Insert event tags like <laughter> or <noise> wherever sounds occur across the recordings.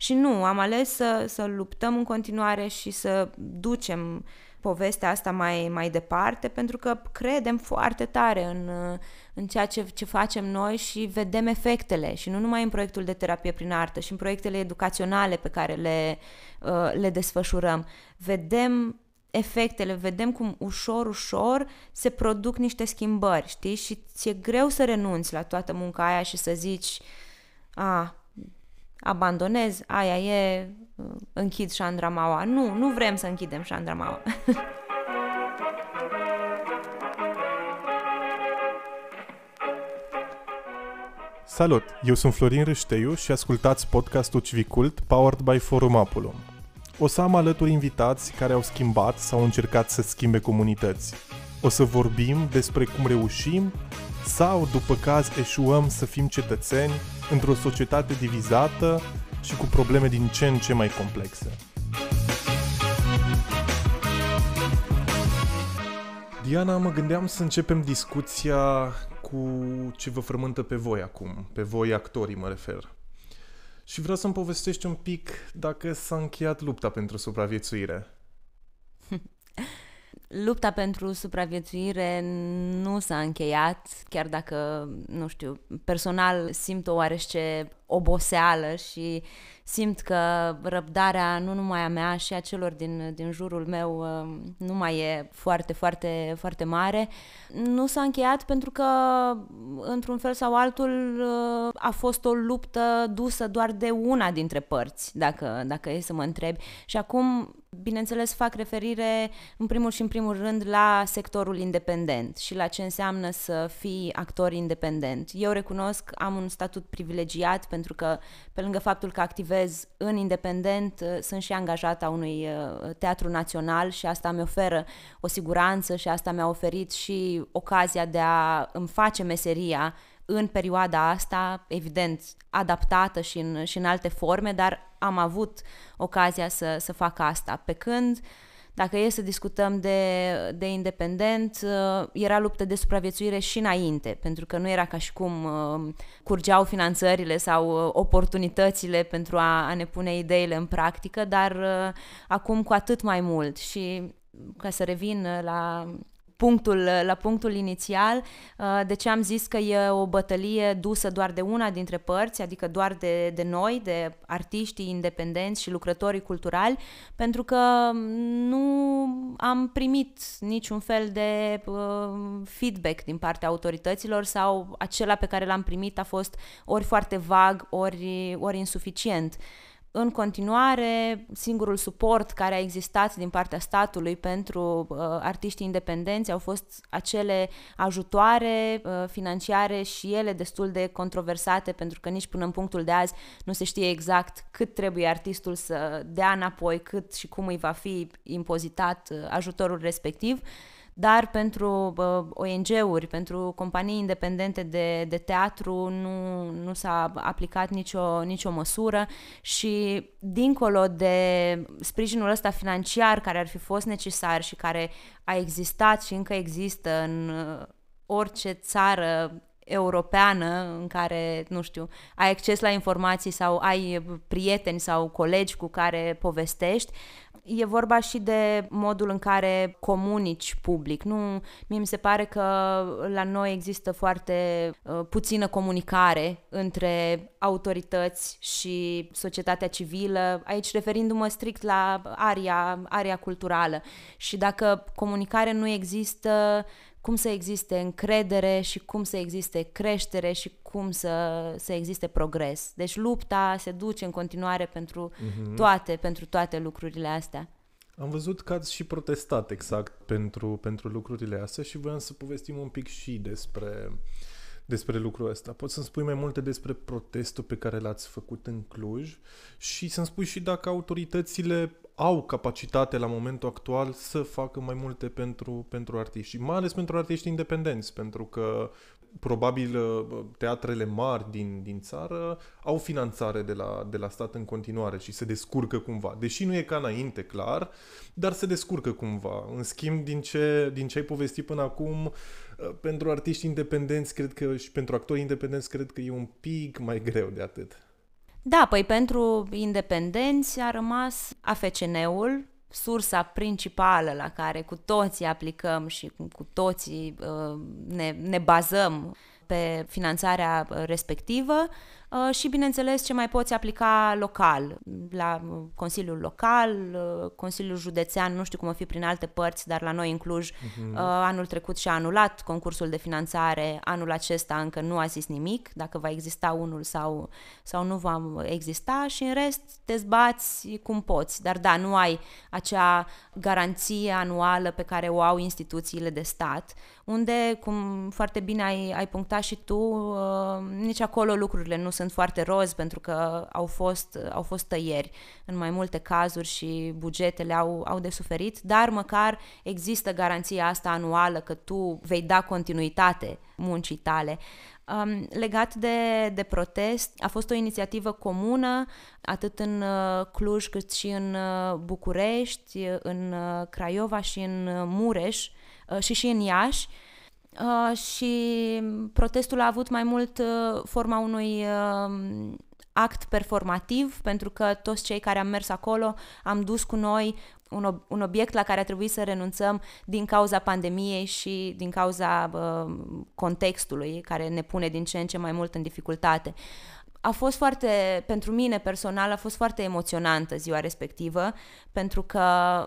Și nu, am ales să, să luptăm în continuare și să ducem povestea asta mai, mai departe, pentru că credem foarte tare în, în ceea ce, ce facem noi și vedem efectele, și nu numai în proiectul de terapie prin artă, și în proiectele educaționale pe care le, uh, le desfășurăm. Vedem efectele, vedem cum ușor, ușor se produc niște schimbări, știi? Și ți-e greu să renunți la toată munca aia și să zici, a, abandonez, aia e, uh, închid șandramaua. Nu, nu vrem să închidem șandramaua. <laughs> Salut! Eu sunt Florin Râșteiu și ascultați podcastul Civicult powered by Forum Apollo. O să am alături invitați care au schimbat sau au încercat să schimbe comunități. O să vorbim despre cum reușim sau, după caz, eșuăm să fim cetățeni într-o societate divizată și cu probleme din ce în ce mai complexe. Diana, mă gândeam să începem discuția cu ce vă frământă pe voi acum, pe voi actorii mă refer. Și vreau să-mi povestești un pic dacă s-a încheiat lupta pentru supraviețuire. <laughs> Lupta pentru supraviețuire nu s-a încheiat, chiar dacă, nu știu, personal simt o oarește oboseală și simt că răbdarea nu numai a mea și a celor din, din jurul meu uh, nu mai e foarte, foarte, foarte mare. Nu s-a încheiat pentru că, într-un fel sau altul, uh, a fost o luptă dusă doar de una dintre părți, dacă, dacă e să mă întrebi. Și acum, bineînțeles, fac referire, în primul și în primul rând, la sectorul independent și la ce înseamnă să fii actor independent. Eu recunosc, am un statut privilegiat pentru că, pe lângă faptul că activez în independent, uh, sunt și angajată a unui uh, teatru național și asta mi oferă o siguranță și asta mi-a oferit și ocazia de a îmi face meseria în perioada asta, evident, adaptată și în, și în alte forme, dar am avut ocazia să, să fac asta. Pe când uh, dacă e să discutăm de, de independent, uh, era luptă de supraviețuire și înainte, pentru că nu era ca și cum uh, curgeau finanțările sau uh, oportunitățile pentru a, a ne pune ideile în practică, dar acum cu atât mai mult. Și ca să revin la punctul, la punctul inițial, uh, de ce am zis că e o bătălie dusă doar de una dintre părți, adică doar de, de noi, de artiștii independenți și lucrătorii culturali, pentru că nu am primit niciun fel de uh, feedback din partea autorităților sau acela pe care l-am primit a fost ori foarte vag, ori, ori insuficient. Uh, în continuare, singurul suport care a existat din partea statului pentru uh, artiștii independenți au fost acele ajutoare uh, financiare și ele destul de controversate, pentru că nici până în punctul de azi nu se știe exact cât trebuie artistul să dea înapoi, cât și cum îi va fi impozitat uh, ajutorul respectiv. Uh, dar pentru uh, ONG-uri, pentru companii independente de, de teatru nu, nu s-a aplicat nicio, nicio măsură. Și dincolo de sprijinul ăsta financiar care ar fi fost necesar și care a existat și încă există în orice țară europeană în care, nu știu, ai acces la informații sau ai prieteni sau colegi cu care povestești, E vorba și de modul în care comunici public. Nu, mie mi se pare că la noi există foarte uh, puțină comunicare între autorități și societatea civilă, aici referindu-mă strict la aria, aria culturală. Și dacă comunicare nu există, cum să existe încredere și cum să existe creștere și cum să, să existe progres. Deci lupta se duce în continuare pentru uh-huh. toate, pentru toate lucrurile astea. Am văzut că ați și protestat exact pentru, pentru lucrurile astea și voiam să povestim un pic și despre, despre lucrul ăsta. Poți să-mi spui mai multe despre protestul pe care l-ați făcut în Cluj și să-mi spui și dacă autoritățile au capacitate la momentul actual să facă mai multe pentru, pentru artiști și mai ales pentru artiști independenți, pentru că probabil uh, teatrele mari din, din țară au finanțare de la, de la stat în continuare și se descurcă cumva. Deși nu e ca înainte, clar, dar se descurcă cumva. În schimb, din ce, din ce ai povestit până acum, uh, pentru artiști independenți, cred că și pentru actori independenți, cred că e un pic mai greu de atât. Da, păi pentru independenți a rămas AFCN-ul, sursa principală la care cu toții aplicăm și cu toții uh, ne, ne bazăm pe finanțarea respectivă. Uh, și, bineînțeles, ce mai poți aplica local, la Consiliul Local, uh, Consiliul Județean, nu știu cum o fi prin alte părți, dar la noi în Cluj uh-huh. anul trecut și-a anulat concursul de finanțare, anul acesta încă nu a zis nimic, dacă va exista unul sau, sau nu va exista și în rest te zbați cum poți, dar da, nu ai acea garanție anuală pe care o au instituțiile de stat, unde, cum foarte bine ai, ai punctat și tu, uh, nici acolo lucrurile nu sunt foarte roz pentru că au fost, au fost tăieri în mai multe cazuri și bugetele au, au de suferit, dar măcar există garanția asta anuală că tu vei da continuitate muncii tale. Um, legat de, de protest, a fost o inițiativă comună, atât în uh, Cluj cât și în uh, București, în uh, Craiova și în uh, Mureș uh, și și în Iași, Uh, și protestul a avut mai mult uh, forma unui uh, act performativ, pentru că toți cei care am mers acolo am dus cu noi un, ob- un obiect la care a trebuit să renunțăm din cauza pandemiei și din cauza uh, contextului care ne pune din ce în ce mai mult în dificultate. A fost foarte, pentru mine personal, a fost foarte emoționantă ziua respectivă, pentru că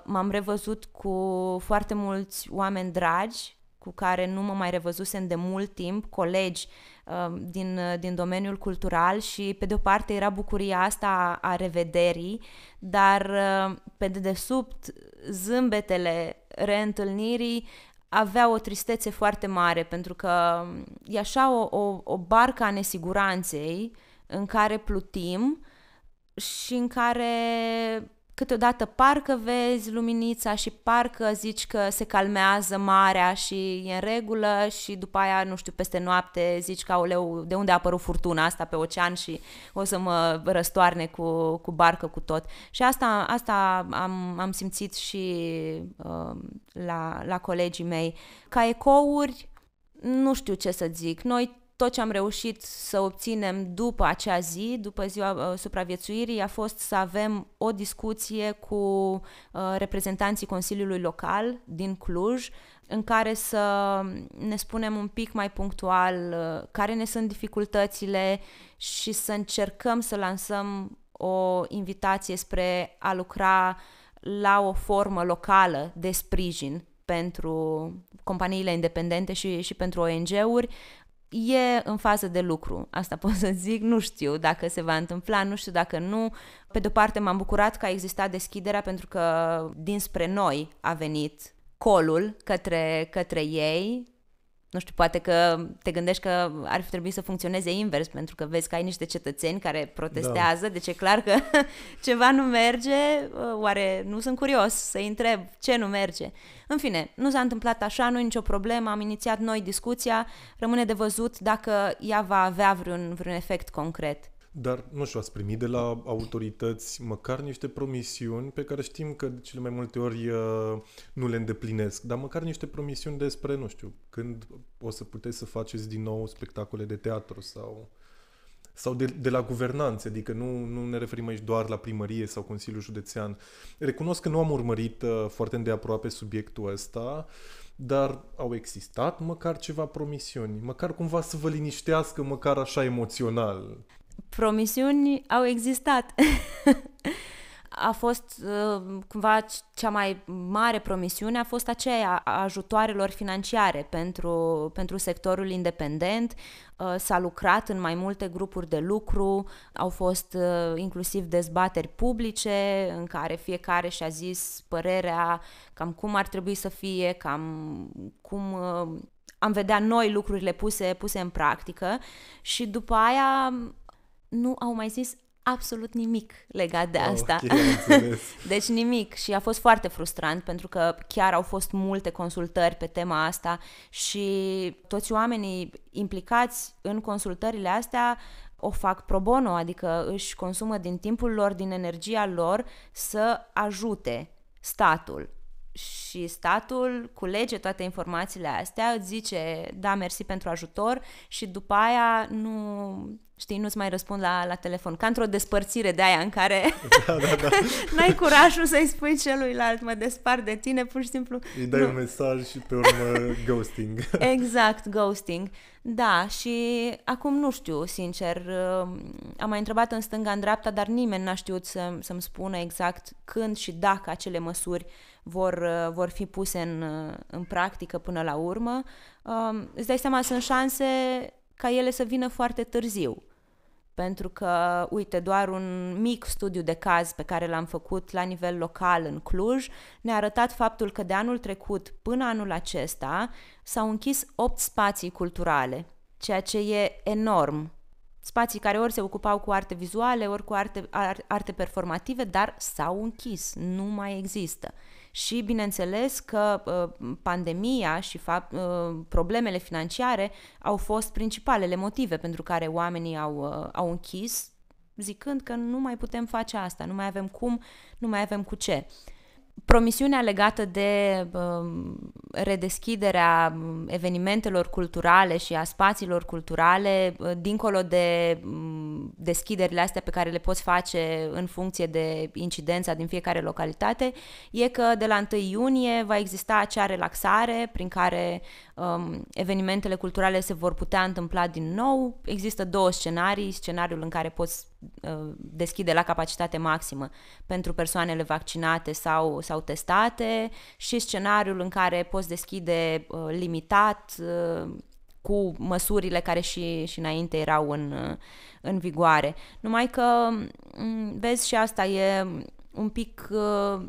m-am revăzut cu foarte mulți oameni dragi cu care nu mă mai revăzusem de mult timp, colegi uh, din, uh, din domeniul cultural și pe de o parte era bucuria asta a, a revederii, dar uh, pe dedesubt zâmbetele reîntâlnirii avea o tristețe foarte mare pentru că e așa o, o, o barcă a nesiguranței în care plutim și în care câteodată parcă vezi luminița și parcă zici că se calmează marea și e în regulă și după aia, nu știu, peste noapte zici că, auleu, de unde a apărut furtuna asta pe ocean și o să mă răstoarne cu, cu barcă cu tot. Și asta, asta am, am simțit și uh, la, la colegii mei. Ca ecouri, nu știu ce să zic. Noi tot ce am reușit să obținem după acea zi, după ziua uh, supraviețuirii, a fost să avem o discuție cu uh, reprezentanții Consiliului Local din Cluj, în care să ne spunem un pic mai punctual uh, care ne sunt dificultățile și să încercăm să lansăm o invitație spre a lucra la o formă locală de sprijin pentru companiile independente și, și pentru ONG-uri, e în fază de lucru, asta <laughs> pot să zic, nu știu dacă se va întâmpla, nu știu dacă nu. Pe de-o parte m-am bucurat că a existat deschiderea pentru că dinspre noi a venit colul către, către ei, nu știu, poate că te gândești că ar fi trebuit să funcționeze invers, pentru că vezi că ai niște cetățeni care protestează, da. deci e clar că <laughs> ceva nu merge, oare nu sunt curios să-i întreb ce nu merge. În fine, nu s-a întâmplat așa, nu e nicio problemă, am inițiat noi discuția, rămâne de văzut dacă ea va avea vreun, vreun efect concret. Dar, nu știu, ați primit de la autorități măcar niște promisiuni pe care știm că de cele mai multe ori uh, nu le îndeplinesc, dar măcar niște promisiuni despre, nu știu, când o să puteți să faceți din nou spectacole de teatru sau sau de, de la guvernanțe, adică nu, nu ne referim aici doar la primărie sau Consiliul Județean. Recunosc că nu am urmărit uh, foarte îndeaproape subiectul ăsta, dar au existat măcar ceva promisiuni, măcar cumva să vă liniștească, măcar așa emoțional promisiuni au existat. <laughs> a fost uh, cumva cea mai mare promisiune a fost aceea a ajutoarelor financiare pentru, pentru sectorul independent. Uh, s-a lucrat în mai multe grupuri de lucru, au fost uh, inclusiv dezbateri publice în care fiecare și-a zis părerea cam cum ar trebui să fie, cam cum uh, am vedea noi lucrurile puse, puse în practică și după aia nu au mai zis absolut nimic legat de asta. Okay, <laughs> deci nimic și a fost foarte frustrant pentru că chiar au fost multe consultări pe tema asta și toți oamenii implicați în consultările astea o fac pro bono, adică își consumă din timpul lor, din energia lor să ajute statul. Și statul culege toate informațiile astea, îți zice da, mersi pentru ajutor și după aia nu Știi, nu-ți mai răspund la, la telefon. Ca într-o despărțire de aia în care <laughs> Da, da, da. <laughs> n-ai curajul să-i spui celuilalt, mă despart de tine, pur și simplu. Îi dai nu. un mesaj și pe urmă <laughs> ghosting. Exact, ghosting. Da, și acum nu știu, sincer, uh, am mai întrebat în stânga, în dreapta, dar nimeni n-a știut să, să-mi spună exact când și dacă acele măsuri vor, uh, vor fi puse în, uh, în practică până la urmă. Um, Îți dai seama, sunt șanse ca ele să vină foarte târziu. Pentru că, uite, doar un mic studiu de caz pe care l-am făcut la nivel local în Cluj ne-a arătat faptul că de anul trecut până anul acesta s-au închis 8 spații culturale, ceea ce e enorm. Spații care ori se ocupau cu arte vizuale, ori cu arte, ar- arte performative, dar s-au închis, nu mai există. Și bineînțeles că uh, pandemia și fapt, uh, problemele financiare au fost principalele motive pentru care oamenii au, uh, au închis, zicând că nu mai putem face asta, nu mai avem cum, nu mai avem cu ce. Promisiunea legată de um, redeschiderea um, evenimentelor culturale și a spațiilor culturale, uh, dincolo de um, deschiderile astea pe care le poți face în funcție de incidența din fiecare localitate, e că de la 1 iunie va exista acea relaxare prin care um, evenimentele culturale se vor putea întâmpla din nou. Există două scenarii, scenariul în care poți uh, deschide la capacitate maximă pentru persoanele vaccinate sau, sau testate și scenariul în care poți deschide uh, limitat uh, cu măsurile care și, și înainte erau în, uh, în vigoare. Numai că, m, vezi, și asta e un pic uh,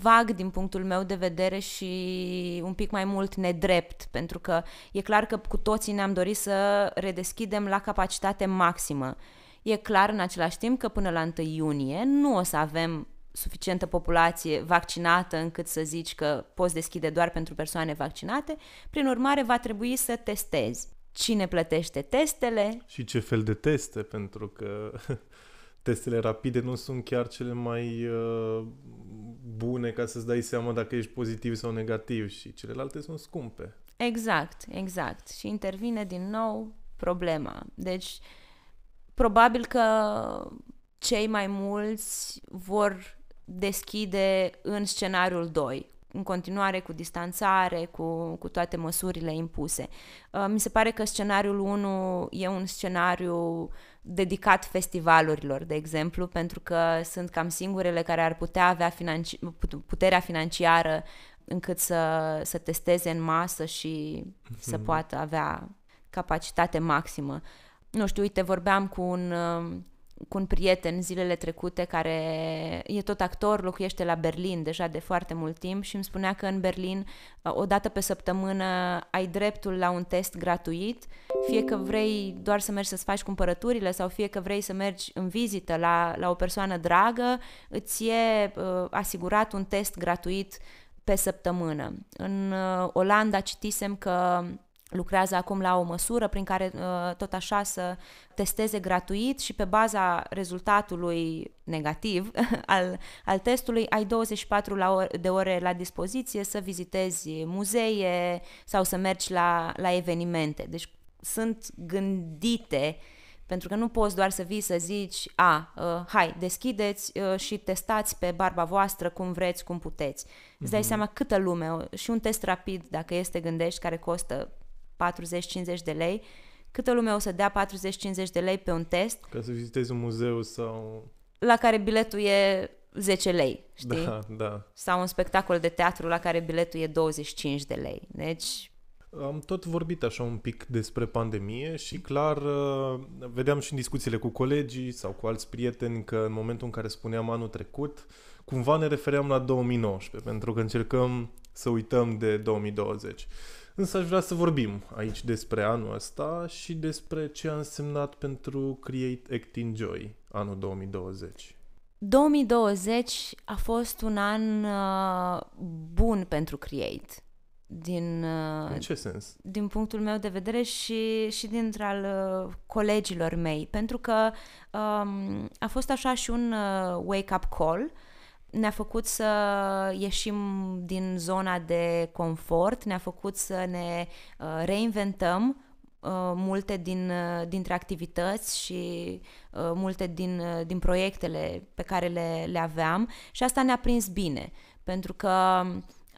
vag din punctul meu de vedere și un pic mai mult nedrept, pentru că e clar că cu toții ne-am dorit să redeschidem la capacitate maximă. E clar în același timp că până la 1 iunie nu o să avem suficientă populație vaccinată încât să zici că poți deschide doar pentru persoane vaccinate, prin urmare va trebui să testezi. Cine plătește testele? și ce fel de teste, pentru că <laughs> testele rapide nu sunt chiar cele mai uh, bune ca să-ți dai seama dacă ești pozitiv sau negativ și celelalte sunt scumpe. Exact, exact. Și intervine din nou problema. Deci, probabil că cei mai mulți vor deschide în scenariul 2, în continuare cu distanțare, cu, cu toate măsurile impuse. Uh, Mi se pare că scenariul 1 e un scenariu dedicat festivalurilor, de exemplu, pentru că sunt cam singurele care ar putea avea financi- put- puterea financiară încât să, să testeze în masă și să poată avea capacitate maximă. Nu știu, uite, vorbeam cu un, uh, cu un prieten zilele trecute care e tot actor, locuiește la Berlin deja de foarte mult timp și îmi spunea că în Berlin uh, o dată pe săptămână ai dreptul la un test gratuit, fie că vrei doar să mergi să-ți faci cumpărăturile sau fie că vrei să mergi în vizită la, la o persoană dragă, îți e uh, asigurat un test gratuit pe săptămână. În uh, Olanda citisem că lucrează acum la o măsură prin care uh, tot așa să testeze gratuit și pe baza rezultatului negativ <laughs> al, al testului ai 24 la ore, de ore la dispoziție să vizitezi muzee sau să mergi la, la evenimente. Deci sunt gândite pentru că nu poți doar să vii să zici, a, uh, hai, deschideți uh, și testați pe barba voastră cum vreți, cum puteți. Îți dai seama câtă lume, și un test rapid, dacă este gândești, care costă 40-50 de lei, câtă lume o să dea 40-50 de lei pe un test Ca să vizitezi un muzeu sau... la care biletul e 10 lei, știi? Da, da. Sau un spectacol de teatru la care biletul e 25 de lei. Deci, Am tot vorbit așa un pic despre pandemie și clar uh, vedeam și în discuțiile cu colegii sau cu alți prieteni că în momentul în care spuneam anul trecut, cumva ne refeream la 2019, pentru că încercăm să uităm de 2020. Însă aș vrea să vorbim aici despre anul ăsta și despre ce a însemnat pentru Create Act Enjoy anul 2020. 2020 a fost un an uh, bun pentru Create. Din, uh, În ce sens? din punctul meu de vedere și, și dintre al uh, colegilor mei, pentru că um, a fost așa și un uh, wake-up call, ne-a făcut să ieșim din zona de confort, ne-a făcut să ne uh, reinventăm multe din, uh, dintre activități și uh, multe din, uh, din proiectele pe care le, le aveam și asta ne-a prins bine, pentru că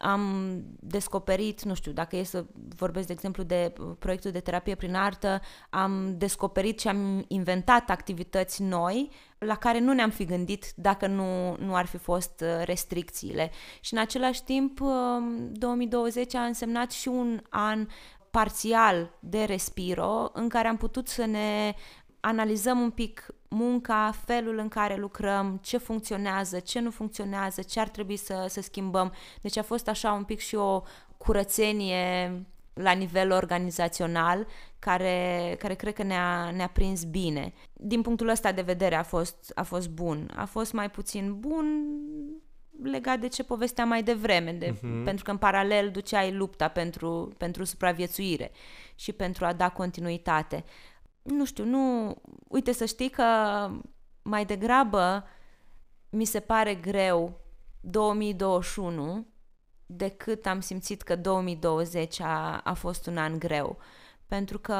am descoperit, nu știu, dacă e să vorbesc, de exemplu, de proiectul de terapie prin artă, am descoperit și am inventat activități noi la care nu ne-am fi gândit dacă nu, nu ar fi fost restricțiile. Și în același timp, 2020 a însemnat și un an parțial de respiro în care am putut să ne analizăm un pic munca, felul în care lucrăm, ce funcționează, ce nu funcționează, ce ar trebui să, să schimbăm. Deci a fost așa un pic și o curățenie la nivel organizațional care, care cred că ne-a, ne-a prins bine. Din punctul ăsta de vedere a fost, a fost bun. A fost mai puțin bun legat de ce povesteam mai devreme, de, uh-huh. pentru că în paralel duceai lupta pentru, pentru supraviețuire și pentru a da continuitate. Nu știu, nu... Uite, să știi că mai degrabă mi se pare greu 2021 decât am simțit că 2020 a, a fost un an greu. Pentru că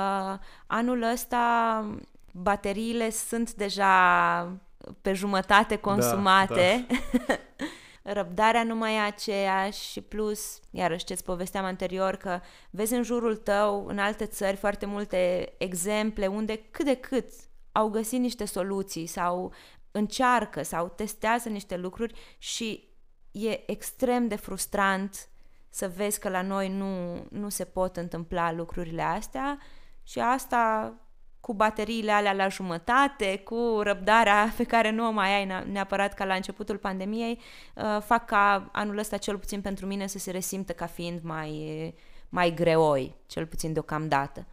anul ăsta bateriile sunt deja pe jumătate consumate. Da, da. <laughs> răbdarea nu mai e aceeași și plus, iarăși ce-ți povesteam anterior, că vezi în jurul tău, în alte țări, foarte multe exemple unde cât de cât au găsit niște soluții sau încearcă sau testează niște lucruri și e extrem de frustrant să vezi că la noi nu, nu se pot întâmpla lucrurile astea și asta cu bateriile alea la jumătate, cu răbdarea pe care nu o mai ai neapărat ca la începutul pandemiei, uh, fac ca anul ăsta, cel puțin pentru mine, să se resimtă ca fiind mai, mai greoi, cel puțin deocamdată.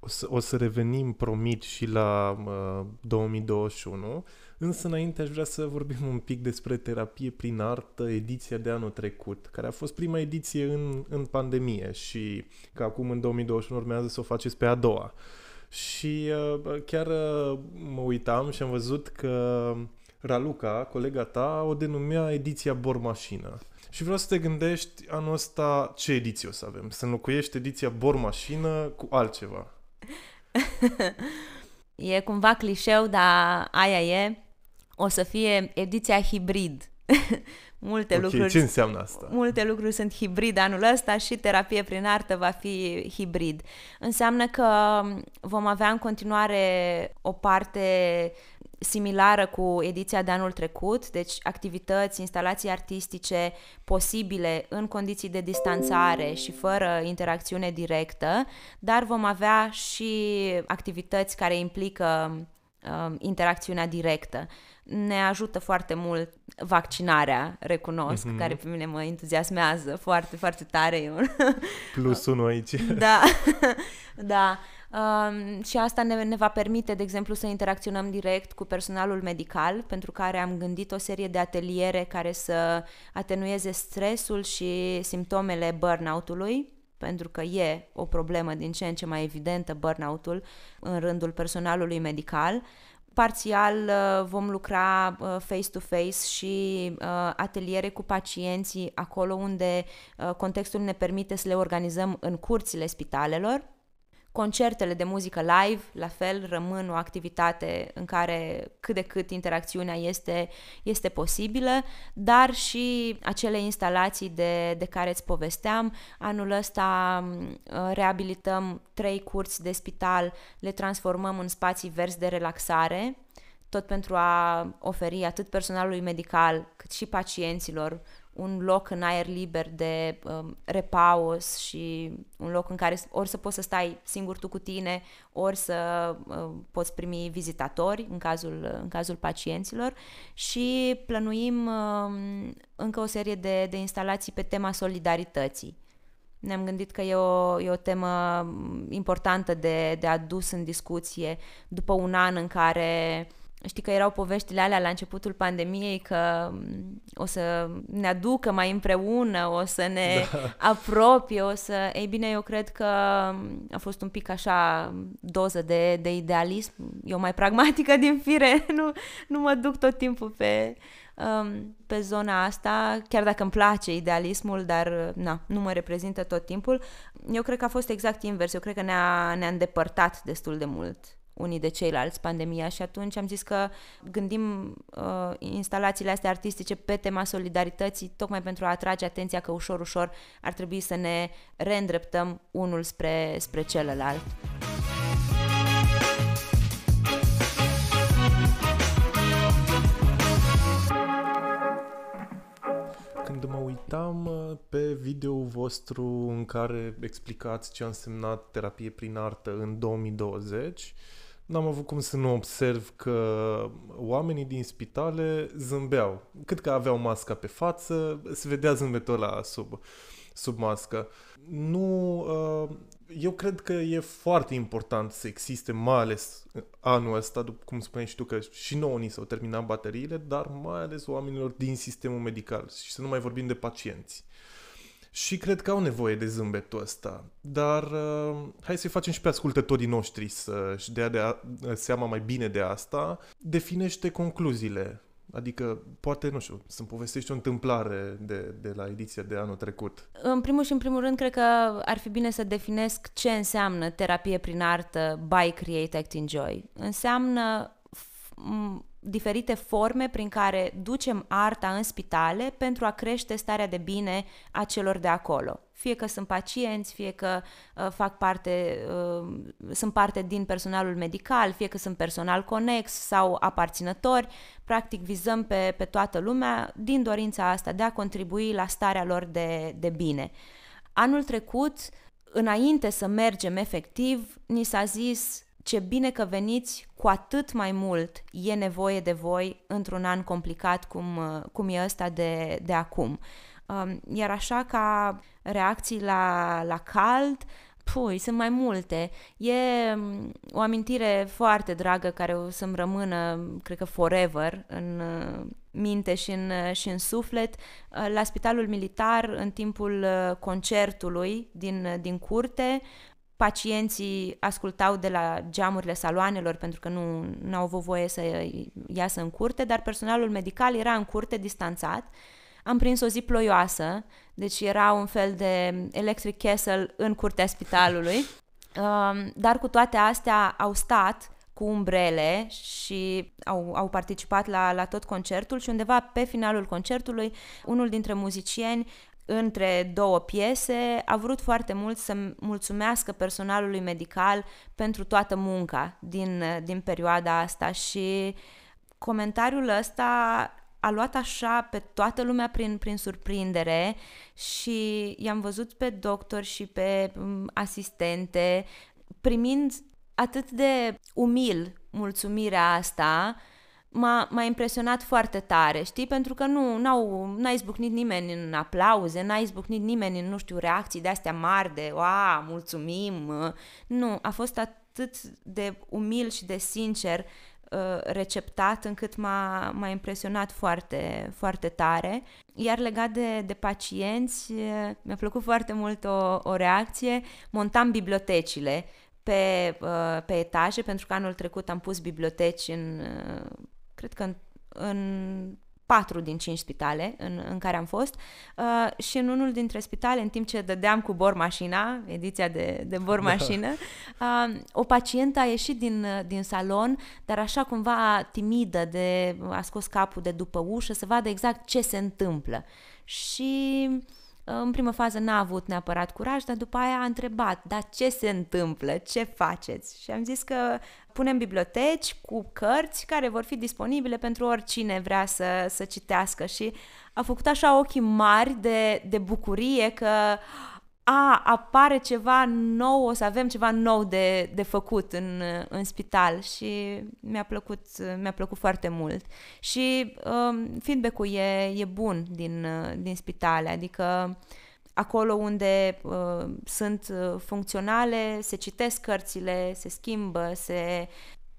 O să, o să revenim, promit, și la uh, 2021, însă înainte aș vrea să vorbim un pic despre terapie prin artă, ediția de anul trecut, care a fost prima ediție în, în pandemie și că acum în 2021 urmează să o faceți pe a doua. Și uh, chiar uh, mă uitam și am văzut că Raluca, colega ta, o denumea ediția Bormașină. Și vreau să te gândești anul ăsta ce ediție o să avem. Să înlocuiești ediția Bormașină cu altceva. <laughs> e cumva clișeu, dar aia e. O să fie ediția hibrid. <laughs> multe okay, lucruri. Ce înseamnă asta? Multe lucruri sunt hibrid anul ăsta și terapie prin artă va fi hibrid. Înseamnă că vom avea în continuare o parte similară cu ediția de anul trecut, deci activități, instalații artistice posibile în condiții de distanțare și fără interacțiune directă, dar vom avea și activități care implică uh, interacțiunea directă ne ajută foarte mult vaccinarea, recunosc, mm-hmm. care pe mine mă entuziasmează foarte, foarte tare. <laughs> Plus unul aici. <laughs> Da, <laughs> da. Um, și asta ne, ne va permite, de exemplu, să interacționăm direct cu personalul medical, pentru care am gândit o serie de ateliere care să atenueze stresul și simptomele burnout-ului, pentru că e o problemă din ce în ce mai evidentă burnout-ul în rândul personalului medical. Parțial uh, vom lucra uh, face-to-face și uh, ateliere cu pacienții acolo unde contextul ne permite să le organizăm în curțile spitalelor Concertele de muzică live, la fel, rămân o activitate în care cât de cât interacțiunea este, este posibilă, dar și acele instalații de, de care îți povesteam. Anul ăsta reabilităm trei curți de spital, le transformăm în spații verzi de relaxare, tot pentru a oferi atât personalului medical cât și pacienților un loc în aer liber de um, repaus și un loc în care ori să poți să stai singur tu cu tine, ori să uh, poți primi vizitatori în cazul, în cazul pacienților și plănuim uh, încă o serie de, de instalații pe tema solidarității. Ne-am gândit că e o, e o temă importantă de, de adus în discuție după un an în care Știi că erau poveștile alea la începutul pandemiei că mm, o să ne aducă mai împreună, o să ne da. apropie, o să... Ei bine, eu cred că mm, a fost un pic așa doză de, de idealism. Eu mai pragmatică din fire, <laughs> nu, nu mă duc tot timpul pe, um, pe zona asta, chiar dacă îmi place idealismul, dar na, nu mă reprezintă tot timpul. Eu cred că a fost exact invers, eu cred că ne-a, ne-a îndepărtat destul de mult unii de ceilalți pandemia și atunci am zis că gândim uh, instalațiile astea artistice pe tema solidarității tocmai pentru a atrage atenția că ușor, ușor ar trebui să ne reîndreptăm unul spre, spre celălalt. Când mă uitam uh, pe video vostru în care explicați ce a însemnat terapie prin artă în 2020, n-am avut cum să nu observ că oamenii din spitale zâmbeau. Cât că aveau masca pe față, se vedea zâmbetul ăla sub, sub mască. Nu, uh, eu cred că e foarte important să existe, mai ales anul ăsta, după cum spuneai și tu, că și nouă ni s-au terminat bateriile, dar mai ales oamenilor din sistemul medical și să nu mai vorbim de pacienți. Și cred că au nevoie de zâmbetul ăsta. Dar uh, hai să-i facem și pe ascultătorii noștri să-și dea de a, seama mai bine de asta. Definește concluziile. Adică, poate, nu știu, să-mi povestești o întâmplare de, de la ediția de anul trecut. În primul și în primul rând, cred că ar fi bine să definesc ce înseamnă terapie prin artă by Create Act Enjoy. Înseamnă diferite forme prin care ducem arta în spitale pentru a crește starea de bine a celor de acolo. Fie că sunt pacienți, fie că uh, fac parte, uh, sunt parte din personalul medical, fie că sunt personal conex sau aparținători. Practic vizăm pe, pe toată lumea din dorința asta de a contribui la starea lor de, de bine. Anul trecut, înainte să mergem efectiv, ni s-a zis ce bine că veniți, cu atât mai mult e nevoie de voi într-un an complicat cum, uh, cum e ăsta de, de acum. Um, iar așa ca reacții la, la cald, pui, sunt mai multe. E um, o amintire foarte dragă care o să-mi rămână, cred că forever, în uh, minte și în, uh, și în suflet. La spitalul militar, în timpul concertului din, din curte, pacienții ascultau de la geamurile saloanelor pentru că nu, nu au avut voie să iasă în curte, dar personalul medical era în curte distanțat. Am prins o zi ploioasă, deci era un fel de electric castle în curtea spitalului, <laughs> um, dar cu toate astea au stat cu umbrele și au, au participat la, la tot concertul și undeva pe finalul concertului unul dintre muzicieni între două piese, a vrut foarte mult să mulțumească personalului medical pentru toată munca din, din perioada asta și comentariul ăsta a luat așa pe toată lumea prin, prin surprindere și i-am văzut pe doctor și pe um, asistente primind atât de umil mulțumirea asta m-a, m-a impresionat foarte tare, știi? Pentru că nu n-au, n-a izbucnit nimeni în aplauze, n-a izbucnit nimeni în, nu știu, reacții de-astea mari de, a, mulțumim, nu, a fost atât de umil și de sincer uh, receptat încât m-a, m-a impresionat foarte, foarte tare. Iar legat de, de pacienți, uh, mi-a plăcut foarte mult o, o reacție, montam bibliotecile pe, uh, pe etaje, pentru că anul trecut am pus biblioteci în cred că în, în patru din cinci spitale în, în care am fost uh, și în unul dintre spitale, în timp ce dădeam cu bor mașina, ediția de, de bor da. mașină, uh, o pacientă a ieșit din, din salon, dar așa cumva timidă, de, a scos capul de după ușă să vadă exact ce se întâmplă. Și în primă fază n-a avut neapărat curaj, dar după aia a întrebat, dar ce se întâmplă, ce faceți? Și am zis că punem biblioteci cu cărți care vor fi disponibile pentru oricine vrea să, să citească și a făcut așa ochii mari de, de bucurie că a, apare ceva nou, o să avem ceva nou de, de făcut în, în spital și mi-a plăcut, mi-a plăcut foarte mult. Și um, feedback-ul e, e bun din, din spitale, adică acolo unde uh, sunt funcționale, se citesc cărțile, se schimbă, se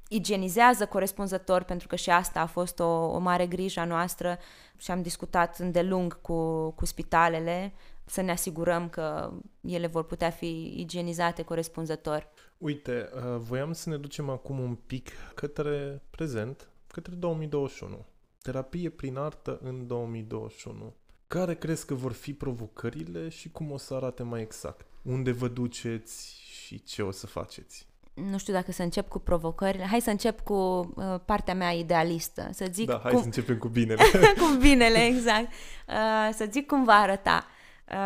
igienizează corespunzător, pentru că și asta a fost o, o mare grijă a noastră și am discutat îndelung cu, cu spitalele să ne asigurăm că ele vor putea fi igienizate corespunzător. Uite, uh, voiam să ne ducem acum un pic către prezent, către 2021. terapie prin artă în 2021. Care crezi că vor fi provocările și cum o să arate mai exact? Unde vă duceți și ce o să faceți? nu știu dacă să încep cu provocările. Hai să încep cu uh, partea mea idealistă. Să zic da, hai cum... să începem cu binele. <laughs> cu binele, exact. Uh, să zic cum va arăta uh,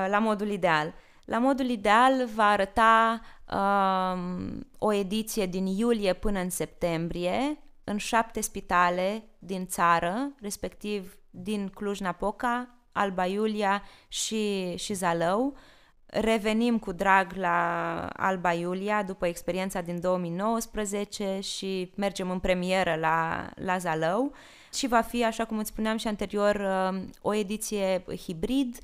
la modul ideal. La modul ideal va arăta uh, o ediție din iulie până în septembrie în șapte spitale din țară, respectiv din Cluj-Napoca, Alba Iulia și, și Zalău. Revenim cu drag la Alba Iulia după experiența din 2019 și mergem în premieră la, la Zalău și va fi, așa cum îți spuneam și anterior, uh, o ediție hibrid.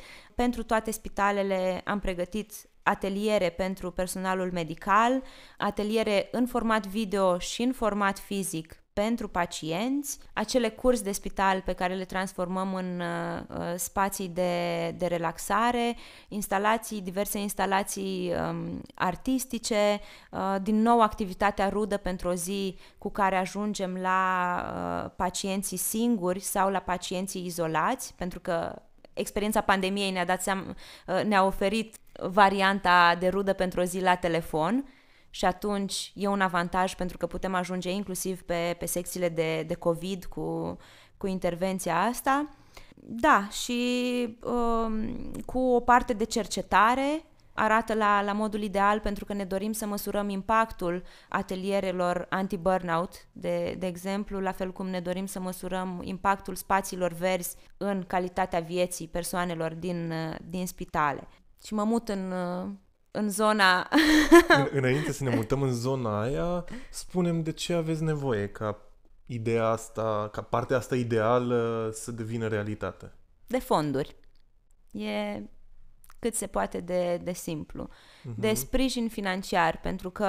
Pentru toate spitalele am pregătit ateliere pentru personalul medical, ateliere în format video și în format fizic pentru pacienți, acele curs de spital pe care le transformăm în uh, uh, spații de, de relaxare, instalații, diverse instalații um, artistice, uh, din nou activitatea rudă pentru o zi cu care ajungem la uh, pacienții singuri sau la pacienții izolați, pentru că experiența pandemiei ne-a dat seama, uh, ne-a oferit varianta de rudă pentru o zi la telefon și atunci e un avantaj pentru că putem ajunge inclusiv pe, pe secțiile de, de COVID cu, cu intervenția asta. Da, și um, cu o parte de cercetare arată la, la modul ideal pentru că ne dorim să măsurăm impactul atelierelor anti-burnout, de, de exemplu, la fel cum ne dorim să măsurăm impactul spațiilor verzi în calitatea vieții persoanelor din, din spitale. Și mă mut în, în zona... în, <laughs> <laughs> înainte să ne mutăm în zona aia, spunem de ce aveți nevoie ca ideea asta, ca partea asta ideală să devină realitate. De fonduri. E cât se poate de, de simplu. Uh-huh. De sprijin financiar, pentru că...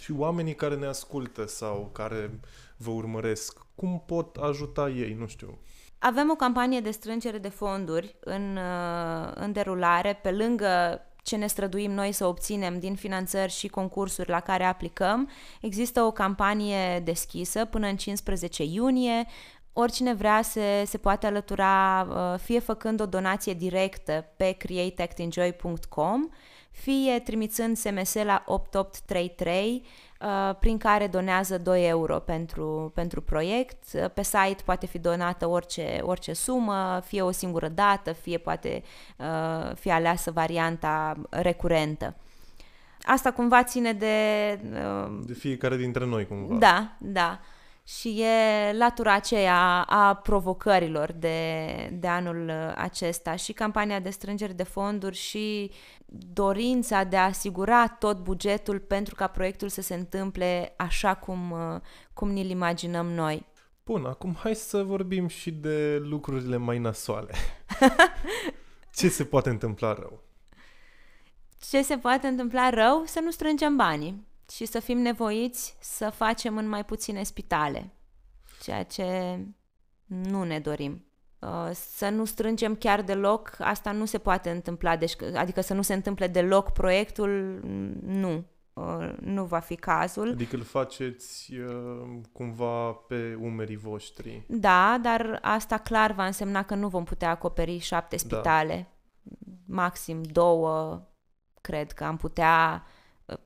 Și oamenii care ne ascultă sau care vă urmăresc, cum pot ajuta ei, nu știu, avem o campanie de strângere de fonduri în, uh, în derulare, pe lângă ce ne străduim noi să obținem din finanțări și concursuri la care aplicăm. Există o campanie deschisă până în 15 iunie. Oricine vrea se, se poate alătura uh, fie făcând o donație directă pe createactenjoy.com, fie trimițând SMS la 8833 Uh, prin care donează 2 euro pentru, pentru proiect. Uh, pe site poate fi donată orice, orice sumă, fie o singură dată, fie poate uh, fi aleasă varianta recurentă. Asta cumva ține de... Uh, de fiecare dintre noi, cumva. Da, da. Și e latura aceea a provocărilor de, de anul acesta și campania de strângere de fonduri și dorința de a asigura tot bugetul pentru ca proiectul să se întâmple așa cum, uh, cum ni-l imaginăm noi. Bun, acum hai să vorbim și de lucrurile mai nasoale. <laughs> Ce se poate întâmpla rău? Ce se poate întâmpla rău? Să nu strângem banii și să fim nevoiți să facem în mai puține spitale, ceea ce nu ne dorim. Uh, să nu strângem chiar deloc, asta nu se poate întâmpla, deci, adică să nu se întâmple deloc proiectul, nu, uh, nu va fi cazul. Adică îl faceți uh, cumva pe umerii voștri. Da, dar asta clar va însemna că nu vom putea acoperi șapte da. spitale, da. maxim două, cred că am putea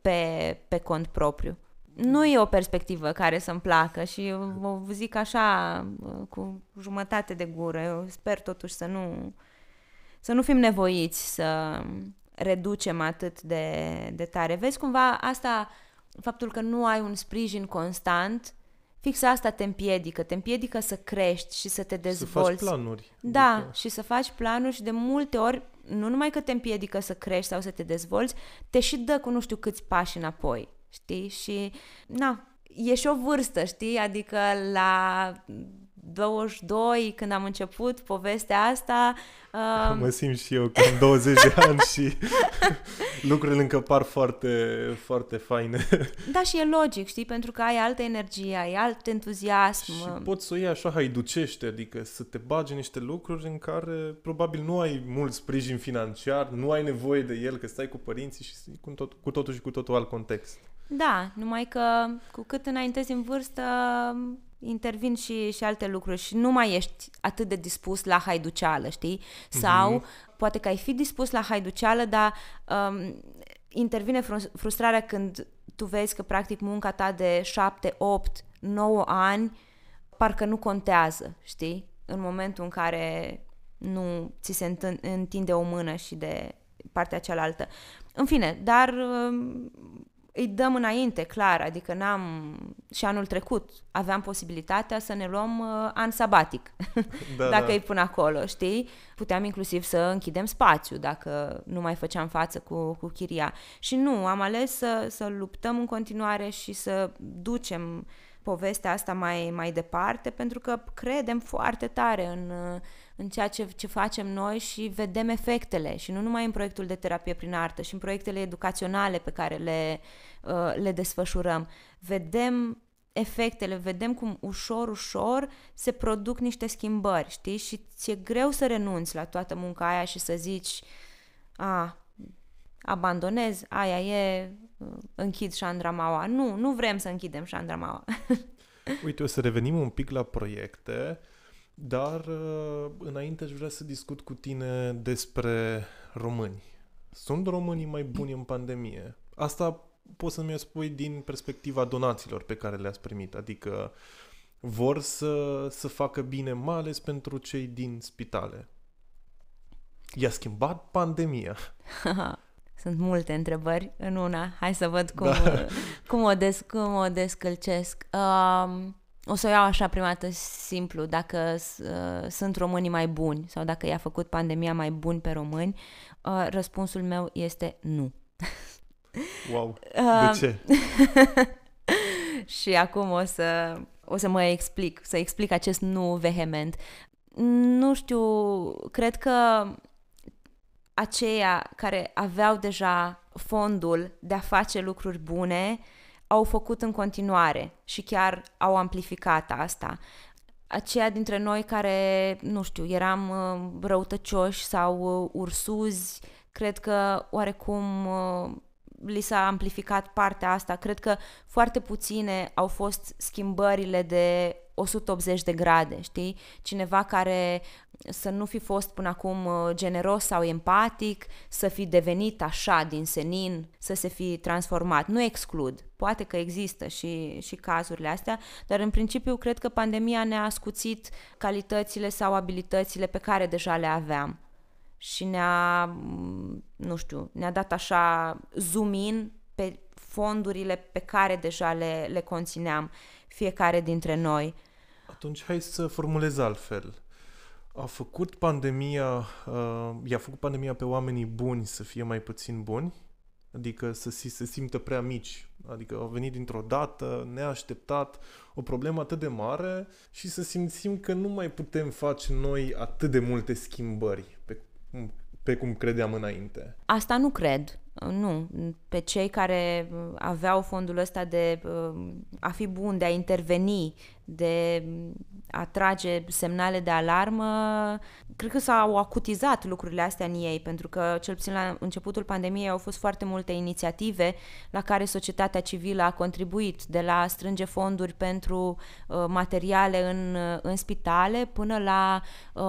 pe, pe cont propriu nu e o perspectivă care să-mi placă și o zic așa cu jumătate de gură. Eu sper totuși să nu, să nu fim nevoiți să reducem atât de, de tare. Vezi cumva asta, faptul că nu ai un sprijin constant, fix asta te împiedică. Te împiedică să crești și să te dezvolți. Să faci planuri. Da, adică... și să faci planuri și de multe ori nu numai că te împiedică să crești sau să te dezvolți, te și dă cu nu știu câți pași înapoi știi? Și, na, e și o vârstă, știi? Adică la 22, când am început povestea asta... Uh... <laughs> Mă simt și eu am 20 de ani și <laughs> lucrurile încă par foarte, foarte faine. <laughs> Da, și e logic, știi? Pentru că ai altă energie, ai alt entuziasm. Și poți să o iei așa haiducește, adică să te bagi niște lucruri în care probabil nu ai mult sprijin financiar, nu ai nevoie de el, că stai cu părinții și cu, tot, cu totul și cu totul alt context. Da, numai că cu cât înaintezi în vârstă, intervin și, și alte lucruri și nu mai ești atât de dispus la haiduceală, știi? Sau mm-hmm. poate că ai fi dispus la haiduceală, dar um, intervine frustrarea când tu vezi că practic munca ta de 7, 8, 9 ani parcă nu contează, știi? În momentul în care nu ți se întinde o mână și de partea cealaltă. În fine, dar um, îi dăm înainte, clar, adică n-am, și anul trecut aveam posibilitatea să ne luăm uh, an sabatic, <laughs> da, dacă da. îi pun acolo, știi? Puteam inclusiv să închidem spațiu dacă nu mai făceam față cu, cu chiria. Și nu, am ales să, să luptăm în continuare și să ducem povestea asta mai, mai departe, pentru că credem foarte tare în, în ceea ce, ce facem noi și vedem efectele și nu numai în proiectul de terapie prin artă, și în proiectele educaționale pe care le, uh, le desfășurăm. Vedem efectele, vedem cum ușor, ușor se produc niște schimbări, știi? Și ți-e greu să renunți la toată munca aia și să zici, a, abandonez, aia e, închid șandramaua. Nu, nu vrem să închidem șandramaua. <laughs> Uite, o să revenim un pic la proiecte, dar uh, înainte aș vrea să discut cu tine despre români. Sunt românii mai buni în pandemie? Asta poți să mi-o spui din perspectiva donațiilor pe care le-ați primit, adică vor să, să facă bine, mai ales pentru cei din spitale. I-a schimbat pandemia. <laughs> Sunt multe întrebări în una. Hai să văd cum, da. <laughs> cum, o, des, cum o descălcesc. Um, o să o iau așa prima dată simplu, dacă uh, sunt românii mai buni sau dacă i-a făcut pandemia mai buni pe români, uh, răspunsul meu este nu. <laughs> Wow, uh, de ce? <laughs> și acum o să, o să mă explic, să explic acest nu vehement. Nu știu, cred că aceia care aveau deja fondul de a face lucruri bune au făcut în continuare și chiar au amplificat asta. Aceia dintre noi care, nu știu, eram uh, răutăcioși sau uh, ursuzi, cred că oarecum uh, li s-a amplificat partea asta. Cred că foarte puține au fost schimbările de 180 de grade, știi? Cineva care să nu fi fost până acum uh, generos sau empatic, să fi devenit așa din senin, să se fi transformat. Nu exclud. Poate că există și, și cazurile astea, dar în principiu cred că pandemia ne-a ascuțit calitățile sau abilitățile pe care deja le aveam și ne-a, mm, nu știu, ne-a dat așa zoom in pe fondurile pe care deja le, le conțineam fiecare dintre noi. Atunci hai să formulez altfel. A făcut pandemia, uh, i-a făcut pandemia pe oamenii buni să fie mai puțin buni? Adică să se simtă prea mici, adică au venit dintr-o dată, neașteptat, o problemă atât de mare și să simțim că nu mai putem face noi atât de multe schimbări pe, pe cum credeam înainte. Asta nu cred. Nu, pe cei care aveau fondul ăsta de uh, a fi bun, de a interveni, de a trage semnale de alarmă, cred că s-au acutizat lucrurile astea în ei, pentru că cel puțin la începutul pandemiei au fost foarte multe inițiative la care societatea civilă a contribuit, de la strânge fonduri pentru uh, materiale în, în spitale până la uh,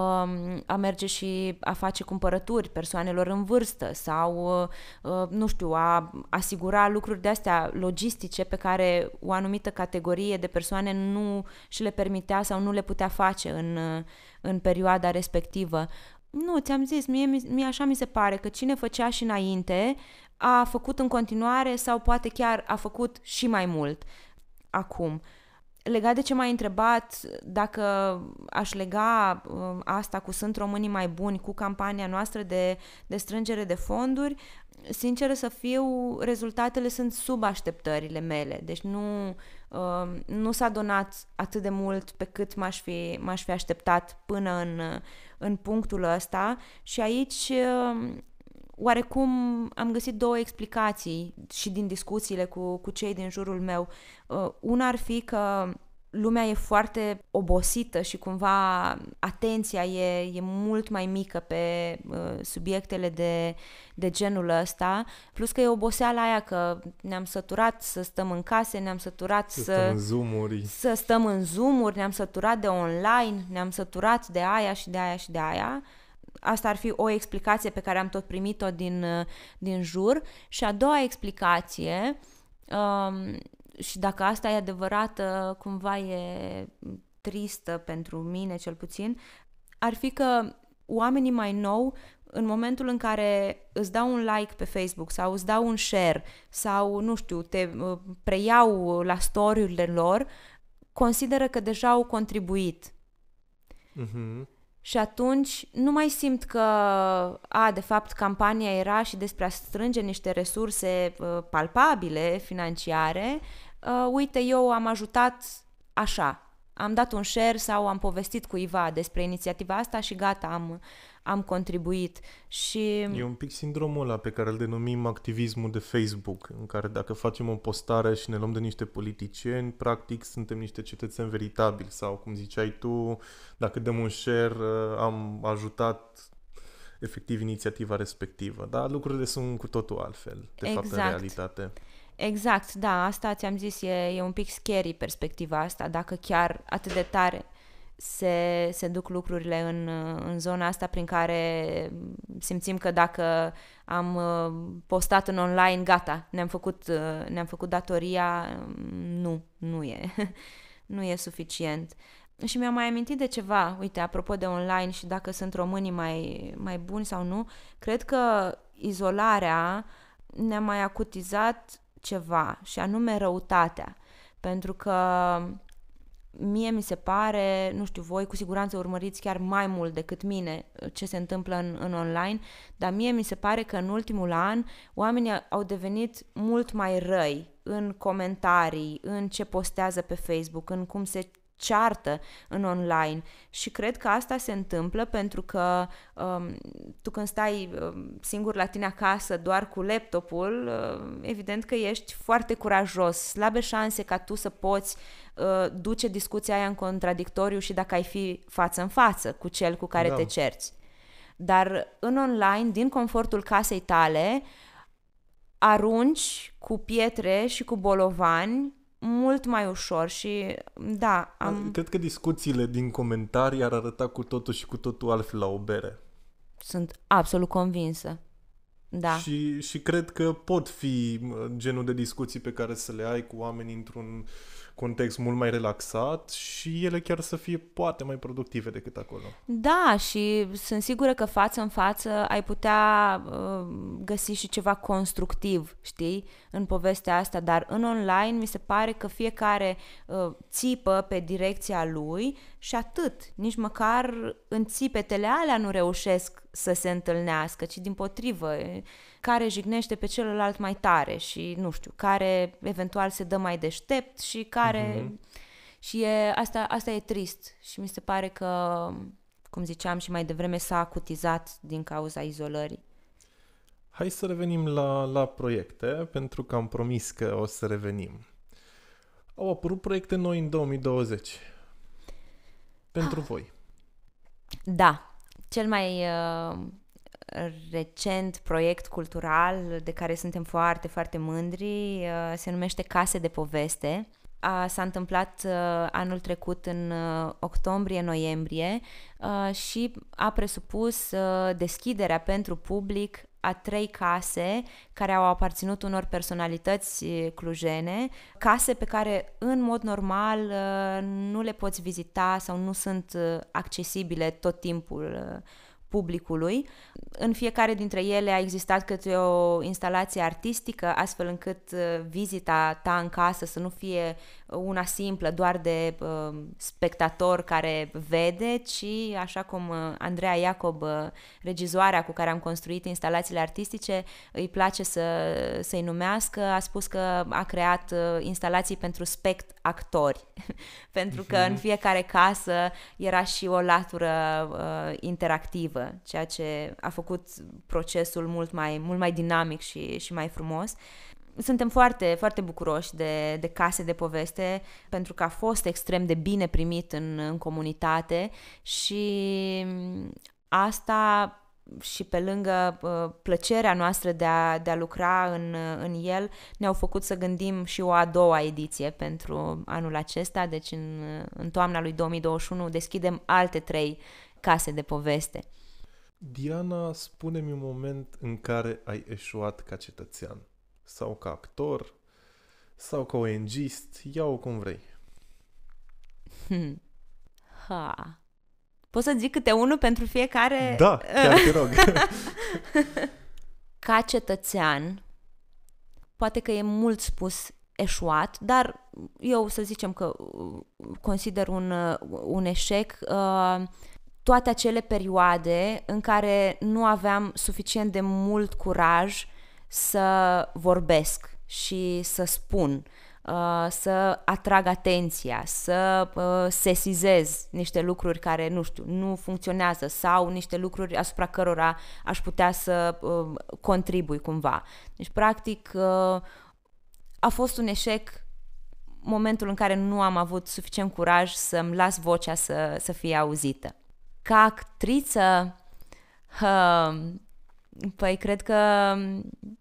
a merge și a face cumpărături persoanelor în vârstă sau, uh, nu știu, a asigura lucruri de astea logistice pe care o anumită categorie de persoane nu și le permitea sau nu le putea face în, în perioada respectivă. Nu, ți-am zis, mie, mie așa mi se pare că cine făcea și înainte a făcut în continuare sau poate chiar a făcut și mai mult acum. Legat de ce m-ai întrebat, dacă aș lega uh, asta cu Sunt Românii mai buni cu campania noastră de, de strângere de fonduri, sinceră să fiu, rezultatele sunt sub așteptările mele. Deci nu, uh, nu s-a donat atât de mult pe cât m-aș fi, m-aș fi așteptat până în, în punctul ăsta și aici uh, oarecum am găsit două explicații și din discuțiile cu, cu cei din jurul meu. Uh, una ar fi că lumea e foarte obosită și cumva atenția e, e mult mai mică pe uh, subiectele de, de genul ăsta, plus că e oboseala aia că ne-am săturat să stăm în case, ne-am săturat Să să, stăm în zoom să stăm în zoom ne-am săturat de online, ne-am săturat de aia și de aia și de aia. Asta ar fi o explicație pe care am tot primit-o din, uh, din jur. Și a doua explicație, um, și dacă asta e adevărată, cumva e tristă pentru mine cel puțin, ar fi că oamenii mai nou, în momentul în care îți dau un like pe Facebook sau îți dau un share sau, nu știu, te uh, preiau la story-urile lor, consideră că deja au contribuit. Mhm. Și atunci nu mai simt că, a, de fapt, campania era și despre a strânge niște resurse uh, palpabile, financiare. Uh, uite, eu am ajutat așa, am dat un share sau am povestit cuiva despre inițiativa asta și gata, am, am contribuit. Și E un pic sindromul ăla pe care îl denumim activismul de Facebook, în care dacă facem o postare și ne luăm de niște politicieni, practic suntem niște cetățeni veritabili sau, cum ziceai tu, dacă dăm un share, uh, am ajutat efectiv inițiativa respectivă. Dar lucrurile sunt cu totul altfel, de fapt, în Exact. realitate. Exact, da, asta ți-am zis, e, e un pic scary perspectiva asta, dacă chiar atât de tare se, se duc lucrurile în, în zona asta prin care simțim că dacă am uh, postat în online, gata, ne-am făcut, uh, ne-am făcut datoria, nu, nu e, <laughs> nu e suficient. Și mi-am mai amintit de ceva, uite, apropo de online și dacă sunt românii mai, mai buni sau nu, cred că izolarea ne-a mai acutizat ceva și anume răutatea. Pentru că mie mi se pare, nu știu, voi cu siguranță urmăriți chiar mai mult decât mine ce se întâmplă în, în online, dar mie mi se pare că în ultimul an oamenii au devenit mult mai răi în comentarii, în ce postează pe Facebook, în cum se ceartă în online și cred că asta se întâmplă pentru că um, tu când stai um, singur la tine acasă doar cu laptopul, uh, evident că ești foarte curajos, slabe șanse ca tu să poți uh, duce discuția aia în contradictoriu și dacă ai fi față în față cu cel cu care Da. te cerți. Dar în online, din confortul casei tale, arunci cu pietre și cu bolovani mult mai ușor și da, am, Cred că discuțiile din comentarii ar arăta cu totul și cu totul altfel la o bere. sunt absolut convinsă. Da. Și, și cred că pot fi mă, genul de discuții pe care să le ai cu oamenii într-un context mult mai relaxat și ele chiar să fie poate mai productive decât acolo. Da, și sunt sigură că față în față ai putea uh, găsi și ceva constructiv, știi, în povestea asta, dar în online mi se pare că fiecare uh, țipă pe direcția lui și atât. Nici măcar în țipetele alea nu reușesc să se întâlnească, ci din potrivă, e, care jignește pe celălalt mai tare și, nu știu, care eventual se dă mai deștept și care... Mhm. Și e, asta, asta e trist și mi se pare că, cum ziceam și mai devreme, s-a acutizat din cauza izolării. Hai să revenim la, la proiecte, pentru că am promis că o să revenim. Au apărut proiecte noi în 2020. Pentru voi. Da, cel mai uh, recent proiect cultural de care suntem foarte, foarte mândri uh, se numește Case de Poveste. A, s-a întâmplat uh, anul trecut în uh, octombrie-noiembrie uh, și a presupus uh, deschiderea pentru public a trei case care au aparținut unor personalități eh, clujene, case pe care în mod normal eh, nu le poți vizita sau nu sunt eh, accesibile tot timpul eh, publicului. În fiecare dintre ele a existat câte o instalație artistică, astfel încât eh, vizita ta în casă să nu fie una simplă, doar de uh, spectator care vede, ci, așa cum uh, Andreea Iacob, uh, regizoarea cu care am construit instalațiile artistice, îi place să, să-i numească, a spus că a creat uh, instalații pentru spect actori, <laughs> pentru că în fiecare casă era și o latură uh, interactivă, ceea ce a făcut procesul mult mai, mult mai dinamic și, și mai frumos. Suntem foarte, foarte bucuroși de, de case de poveste pentru că a fost extrem de bine primit în, în comunitate și asta și pe lângă uh, plăcerea noastră de a, de a lucra în, în el, ne-au făcut să gândim și o a doua ediție pentru anul acesta, deci în, în toamna lui 2021 deschidem alte trei case de poveste. Diana, spune-mi un moment în care ai eșuat ca cetățean sau ca actor sau ca ONGist, ia-o cum vrei. Hmm. Ha. Poți să zic câte unul pentru fiecare? Da, chiar te rog. <laughs> Ca cetățean, poate că e mult spus eșuat, dar eu să zicem că uh, consider un, uh, un eșec uh, toate acele perioade în care nu aveam suficient de mult curaj să vorbesc și să spun Uh, să atrag atenția, să uh, sesizez niște lucruri care, nu știu, nu funcționează sau niște lucruri asupra cărora aș putea să uh, contribui cumva. Deci, practic, a fost un eșec momentul în care nu am avut suficient curaj să-mi las vocea să, să fie auzită. Ca actriță, Păi cred că,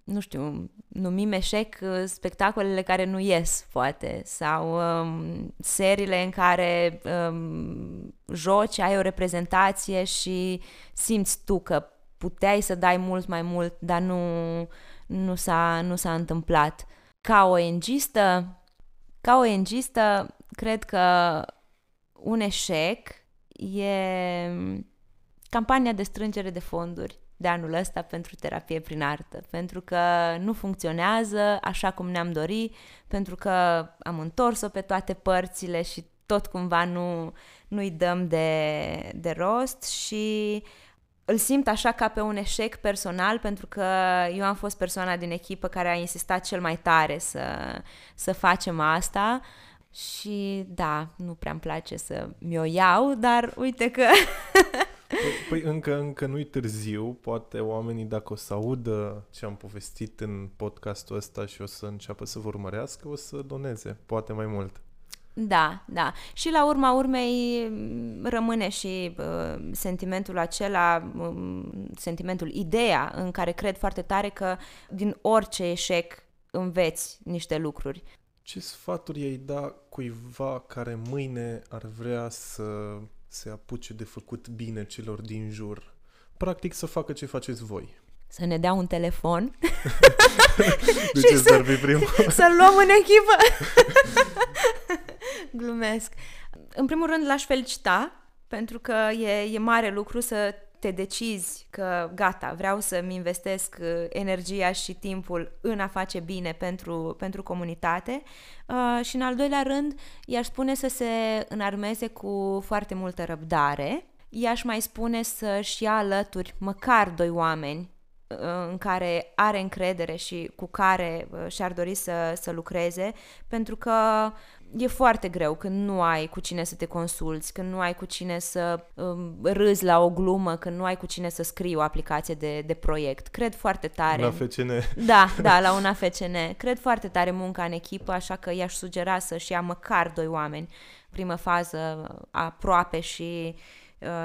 nu știu, numim eșec uh, spectacolele care nu ies, poate, sau um, seriile în care um, joci, ai o reprezentație și simți tu că puteai să dai mult mai mult, dar nu, nu, s-a, nu s-a întâmplat. Ca o engistă, ca o engistă, cred că un eșec e campania de strângere de fonduri de anul ăsta pentru terapie prin artă, pentru că nu funcționează așa cum ne-am dori, pentru că am întors-o pe toate părțile și tot cumva nu, nu-i dăm de, de rost și îl simt așa ca pe un eșec personal pentru că eu am fost persoana din echipă care a insistat cel mai tare să, să facem asta și da, nu prea-mi place să mi-o iau, dar uite că <laughs> Păi, păi încă, încă nu-i târziu, poate oamenii dacă o să audă ce am povestit în podcastul ăsta și o să înceapă să vă urmărească, o să doneze, poate mai mult. Da, da. Și la urma urmei rămâne și uh, sentimentul acela, uh, sentimentul, ideea în care cred foarte tare că din orice eșec înveți niște lucruri. Ce sfaturi ai da cuiva care mâine ar vrea să se apuce de făcut bine celor din jur. Practic să facă ce faceți voi. Să ne dea un telefon. <laughs> de ce să, fi primul? Să-l luăm în echipă. <laughs> Glumesc. În primul rând l-aș felicita pentru că e, e mare lucru să te decizi că gata, vreau să-mi investesc uh, energia și timpul în a face bine pentru, pentru comunitate uh, și în al doilea rând i-aș spune să se înarmeze cu foarte multă răbdare, i-aș mai spune să-și ia alături măcar doi oameni uh, în care are încredere și cu care și-ar dori să, să lucreze, pentru că e foarte greu când nu ai cu cine să te consulți, când nu ai cu cine să um, râzi la o glumă, când nu ai cu cine să scrii o aplicație de, de proiect. Cred foarte tare. La FCN. Da, da, la una FCN. Cred foarte tare munca în echipă, așa că i-aș sugera să-și ia măcar doi oameni, primă fază aproape și uh,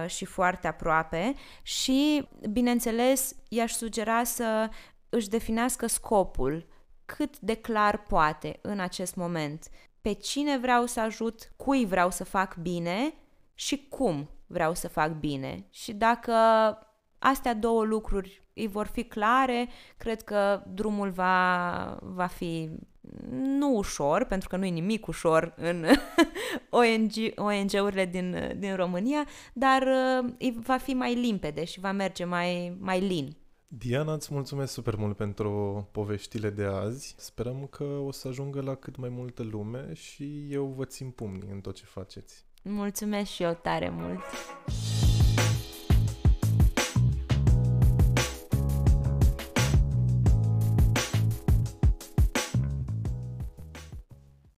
și foarte aproape și, bineînțeles, i-aș sugera să își definească scopul cât de clar poate în acest moment pe cine vreau să ajut, cui vreau să fac bine și cum vreau să fac bine. Și dacă astea două lucruri îi vor fi clare, cred că drumul va, va fi nu ușor, pentru că nu e nimic ușor în <laughs> ONG, ONG-urile din, din România, dar uh, va fi mai limpede și va merge mai, mai lin. Diana, îți mulțumesc super mult pentru poveștile de azi. Sperăm că o să ajungă la cât mai multă lume și eu vă țin pumnii în tot ce faceți. Mulțumesc și eu tare mult!